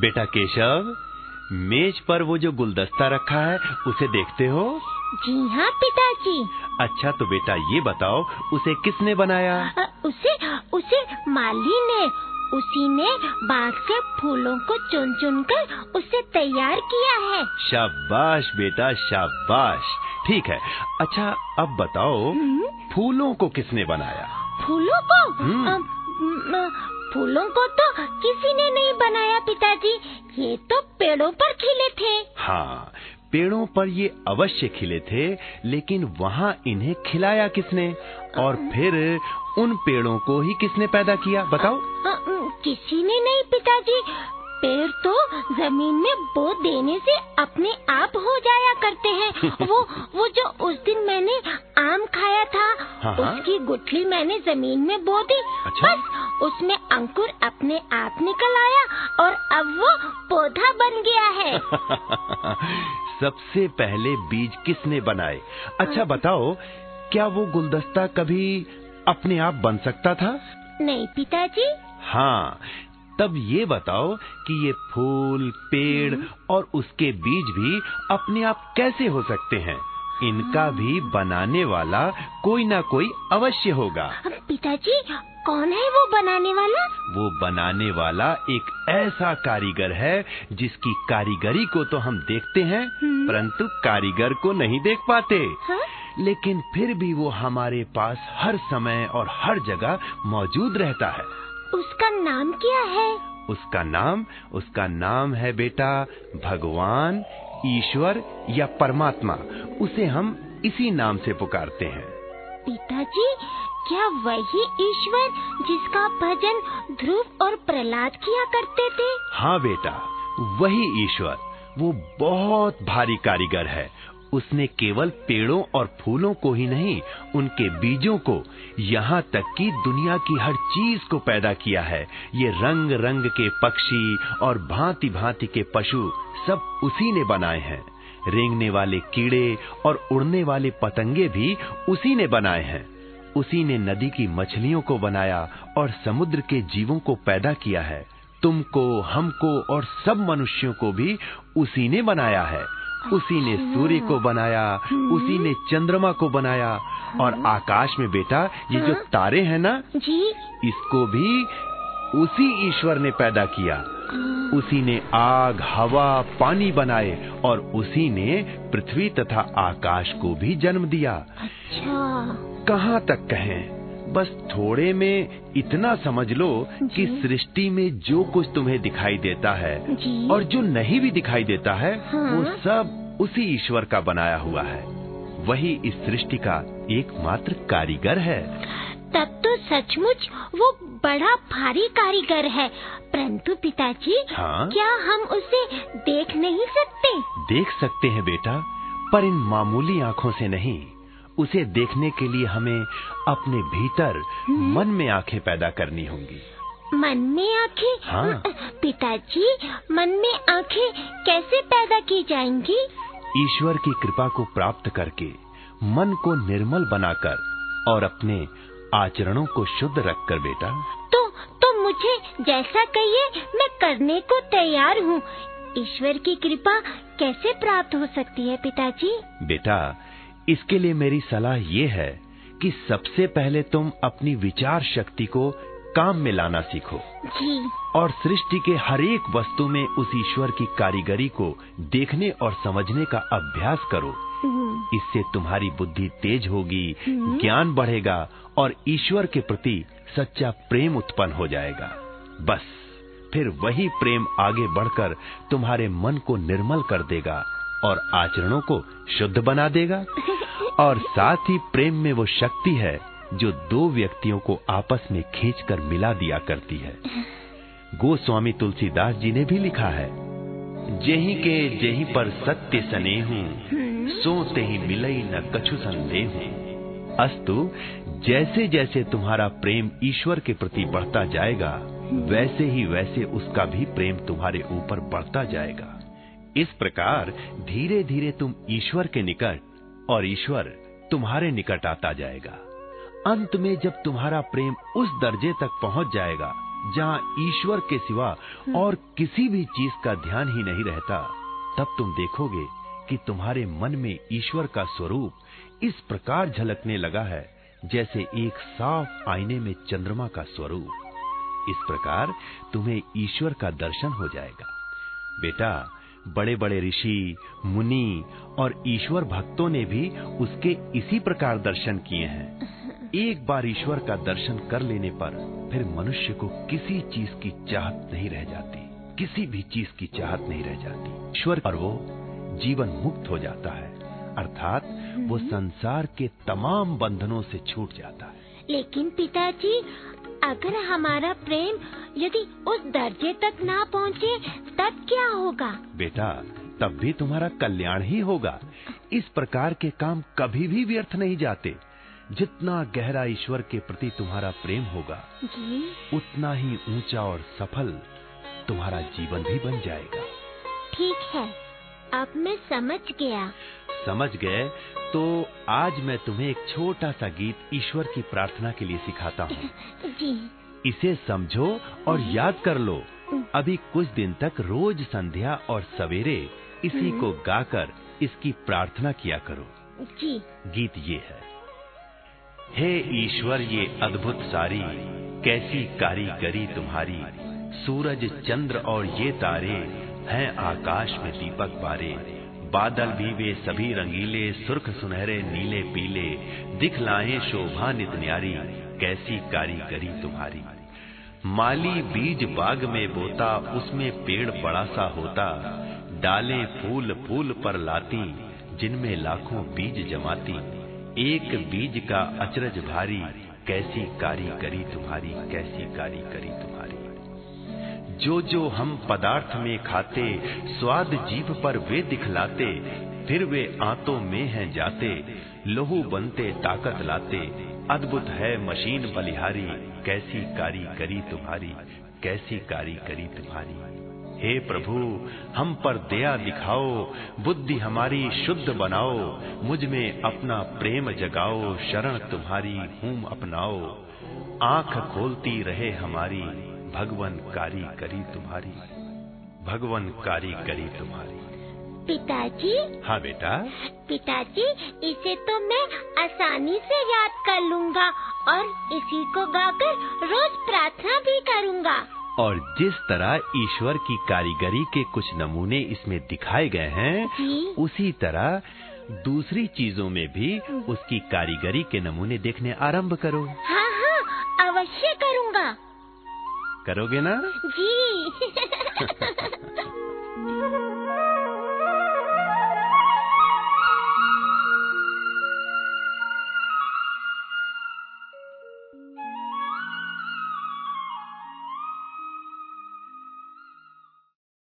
बेटा केशव मेज पर वो जो गुलदस्ता रखा है उसे देखते हो? जी हाँ पिताजी। अच्छा तो बेटा ये बताओ उसे किसने बनाया? अ, उसे उसे माली ने। उसी ने बाग से फूलों को चुन चुन कर उसे तैयार किया है। शाबाश बेटा शाबाश। ठीक है अच्छा अब बताओ हम्म, फूलों को किसने बनाया? फूलों को? हम्म। फूलों को तो किसी ने नहीं बनाया पिताजी। ये तो पेड़ों पर खिले थे। हाँ पेड़ों पर ये अवश्य खिले थे लेकिन वहाँ इन्हें खिलाया किसने? और फिर उन पेड़ों को ही किसने पैदा किया बताओ। आ, किसी ने नहीं पिताजी। पेड़ तो ज़मीन में बो देने से अपने आप हो जाया करते हैं। वो वो जो उस दिन मैंने आम खाया था हाँ, हाँ। उसकी गुठली मैंने ज़मीन में बो दी। अच्छा। बस उसमें अंकुर अपने आप निकल आया और अब वो पौधा बन गया है। सबसे पहले बीज किसने बनाए? अच्छा बताओ क्या वो गुलदस्ता कभी अपने आप बन सकता था? नहीं पिताजी। हाँ तब ये बताओ कि ये फूल पेड़ और उसके बीज भी अपने आप कैसे हो सकते हैं? इनका भी बनाने वाला कोई ना कोई अवश्य होगा। पिताजी कौन है वो बनाने वाला? वो बनाने वाला एक ऐसा कारीगर है जिसकी कारीगरी को तो हम देखते हैं हम्म। परंतु कारीगर को नहीं देख पाते। हाँ? लेकिन फिर भी वो हमारे पास हर समय और हर जगह मौजूद रहता है। उसका नाम क्या है? उसका नाम उसका नाम है बेटा भगवान ईश्वर या परमात्मा। उसे हम इसी नाम से पुकारते हैं। पिताजी क्या वही ईश्वर जिसका भजन ध्रुव और प्रहलाद किया करते थे? हाँ बेटा वही ईश्वर। वो बहुत भारी कारीगर है उसने केवल पेड़ों और फूलों को ही नहीं, उनके बीजों को, यहाँ तक कि दुनिया की हर चीज़ को पैदा किया है। ये रंग रंग के पक्षी और भांति भांति के पशु सब उसी ने बनाए हैं। रेंगने वाले कीड़े और उड़ने वाले पतंगे भी उसी ने बनाए हैं। उसी ने नदी की मछलियों को बनाया और समुद्र के जीवों को पैदा किया है। तुमको, हमको और सब मनुष्यों को भी उसी ने बनाया है। उसी ने सूर्य को बनाया उसी ने चंद्रमा को बनाया। और आकाश में बेटा ये जो तारे हैं ना जी। इसको भी उसी ईश्वर ने पैदा किया। उसी ने आग हवा पानी बनाए और उसी ने पृथ्वी तथा आकाश को भी जन्म दिया। अच्छा। कहाँ तक कहें? बस थोड़े में इतना समझ लो कि सृष्टि में जो कुछ तुम्हें दिखाई देता है और जो नहीं भी दिखाई देता है हाँ। वो सब उसी ईश्वर का बनाया हुआ है। वही इस सृष्टि का एकमात्र कारीगर है। तब तो सचमुच वो बड़ा भारी कारीगर है। परंतु पिताजी हाँ? क्या हम उसे देख नहीं सकते? देख सकते हैं बेटा पर इन मामूली आँखों से नहीं। उसे देखने के लिए हमें अपने भीतर मन में आँखें पैदा करनी होंगी। मन में आँखें? हाँ। पिताजी मन में आँखें कैसे पैदा की जाएँगी? ईश्वर की कृपा को प्राप्त करके मन को निर्मल बनाकर और अपने आचरणों को शुद्ध रखकर बेटा। तो तो मुझे जैसा कहिए मैं करने को तैयार हूँ। ईश्वर की कृपा कैसे प्राप्त हो सकती है पिताजी? बेटा इसके लिए मेरी सलाह ये है कि सबसे पहले तुम अपनी विचार शक्ति को काम में लाना सीखो। जी। और सृष्टि के हर एक वस्तु में उस ईश्वर की कारीगरी को देखने और समझने का अभ्यास करो। हम्म, इससे तुम्हारी बुद्धि तेज होगी ज्ञान बढ़ेगा और ईश्वर के प्रति सच्चा प्रेम उत्पन्न हो जाएगा। बस फिर वही प्रेम आगे बढ़कर तुम्हारे मन को निर्मल कर देगा और आचरणों को शुद्ध बना देगा। और साथ ही प्रेम में वो शक्ति है जो दो व्यक्तियों को आपस में खींचकर मिला दिया करती है। गोस्वामी तुलसीदास जी ने भी लिखा है, जेही के जेही पर सत्य सनेहू, सो ते ही मिलई न कछु संदेह। अस्तु, जैसे जैसे तुम्हारा प्रेम ईश्वर के प्रति बढ़ता जाएगा, वैसे ही वैसे उसका भी प्रेम तुम्हारे ऊपर बढ़ता जाएगा। इस प्रकार धीरे धीरे तुम ईश्वर के निकट और ईश्वर तुम्हारे निकट आता जाएगा। अंत में जब तुम्हारा प्रेम उस दर्जे तक पहुँच जाएगा, जहाँ ईश्वर के सिवा और किसी भी चीज़ का ध्यान ही नहीं रहता, तब तुम देखोगे कि तुम्हारे मन में ईश्वर का स्वरूप इस प्रकार झलकने लगा है, जैसे एक साफ़ आईने में चंद्रमा का स्वरूप। इस प्रकार तुम्हें ईश्वर का दर्शन हो जाएगा। बेटा बड़े बड़े ऋषि मुनि और ईश्वर भक्तों ने भी उसके इसी प्रकार दर्शन किए हैं। एक बार ईश्वर का दर्शन कर लेने पर फिर मनुष्य को किसी चीज़ की चाहत नहीं रह जाती किसी भी चीज़ की चाहत नहीं रह जाती। ईश्वर और वो जीवन मुक्त हो जाता है अर्थात वो संसार के तमाम बंधनों से छूट जाता है। लेकिन पिताजी अगर हमारा प्रेम यदि उस दर्जे तक ना पहुँचे तब क्या होगा? बेटा तब भी तुम्हारा कल्याण ही होगा। इस प्रकार के काम कभी भी व्यर्थ नहीं जाते। जितना गहरा ईश्वर के प्रति तुम्हारा प्रेम होगा जी। उतना ही ऊँचा और सफल तुम्हारा जीवन भी बन जाएगा। ठीक है अब मैं समझ गया। समझ गए तो आज मैं तुम्हें एक छोटा सा गीत ईश्वर की प्रार्थना के लिए सिखाता हूँ। इसे समझो और याद कर लो। अभी कुछ दिन तक रोज संध्या और सवेरे इसी को गाकर इसकी प्रार्थना किया करो। जी। गीत ये है। हे ईश्वर ये अद्भुत सारी कैसी कारीगरी तुम्हारी। सूरज चंद्र और ये तारे हैं आकाश में दीपक बारे। बादल भी वे सभी रंगीले, सुर्ख सुनहरे, नीले पीले दिखलाए शोभा नित न्यारी, कैसी कारीगरी तुम्हारी। माली बीज बाग में बोता, उसमें पेड़ बड़ा सा होता, डाले फूल फूल पर लाती, जिनमें लाखों बीज जमाती। एक बीज का अचरज भारी, कैसी कारीगरी तुम्हारी, कैसी कारीगरी तुम्हारी। जो जो हम पदार्थ में खाते, स्वाद जीभ पर वे दिखलाते, फिर वे आंतों में हैं जाते। लोहू बनते, ताकत लाते। अद्भुत है मशीन बलिहारी, कैसी कारी करी तुम्हारी, कैसी कारी करी तुम्हारी। हे प्रभु, हम पर दया दिखाओ, बुद्धि हमारी शुद्ध बनाओ, मुझमें अपना प्रेम जगाओ, शरण तुम्हारी हूम अपनाओ। आँख खोलती रहे हमारी भगवन कारी करी तुम्हारी। भगवान कारी करी तुम्हारी। पिताजी? हाँ बेटा। पिताजी इसे तो मैं आसानी से याद कर लूँगा और इसी को गाकर रोज प्रार्थना भी करूँगा। और जिस तरह ईश्वर की कारीगरी के कुछ नमूने इसमें दिखाए गए हैं उसी तरह दूसरी चीज़ों में भी उसकी कारीगरी के नमूने देखने आरंभ करो। हाँ हाँ अवश्य करूँगा करोगे ना? जी।